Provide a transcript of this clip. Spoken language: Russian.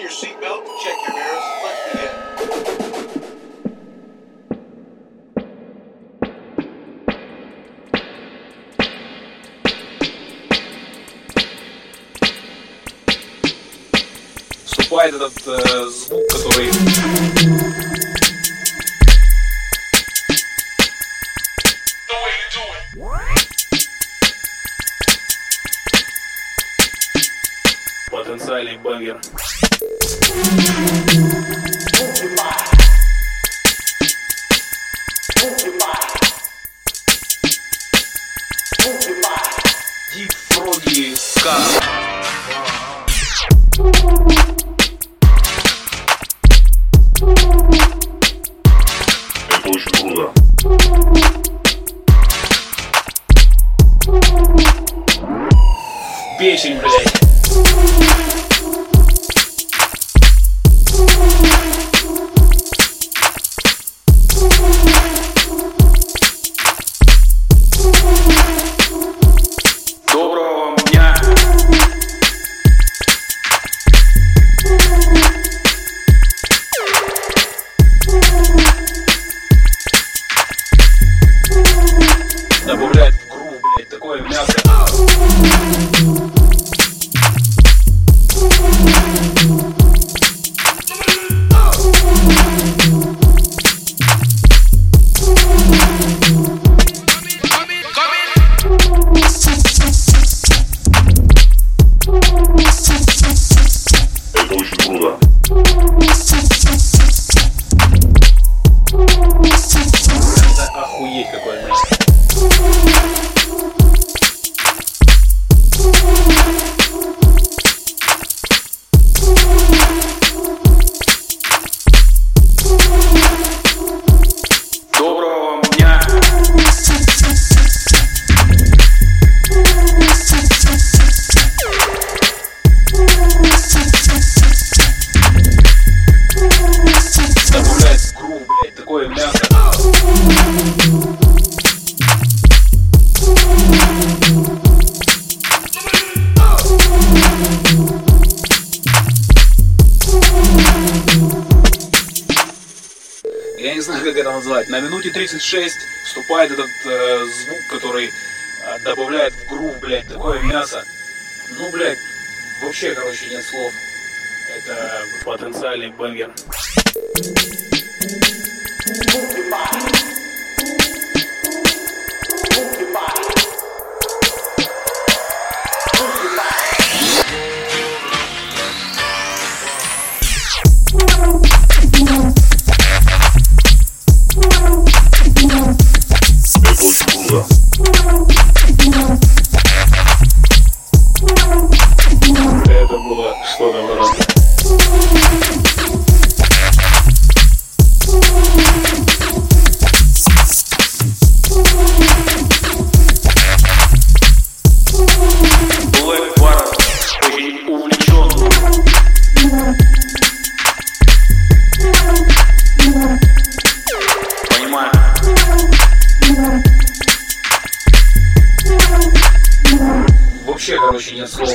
your seatbelt, check your mirrors. Let's begin. Вступает этот э, звук, который... Потенциальный бангер. Дип Фроги круто. Печень, блядь. Добавляет в гру, блядь, такое мясо. Знаю, как это назвать. На минуте 36 вступает этот э, звук, который э, добавляет в грув, блядь, такое мясо. Ну, блядь, вообще, короче, нет слов. Это потенциальный бенгер. Короче, нет слов.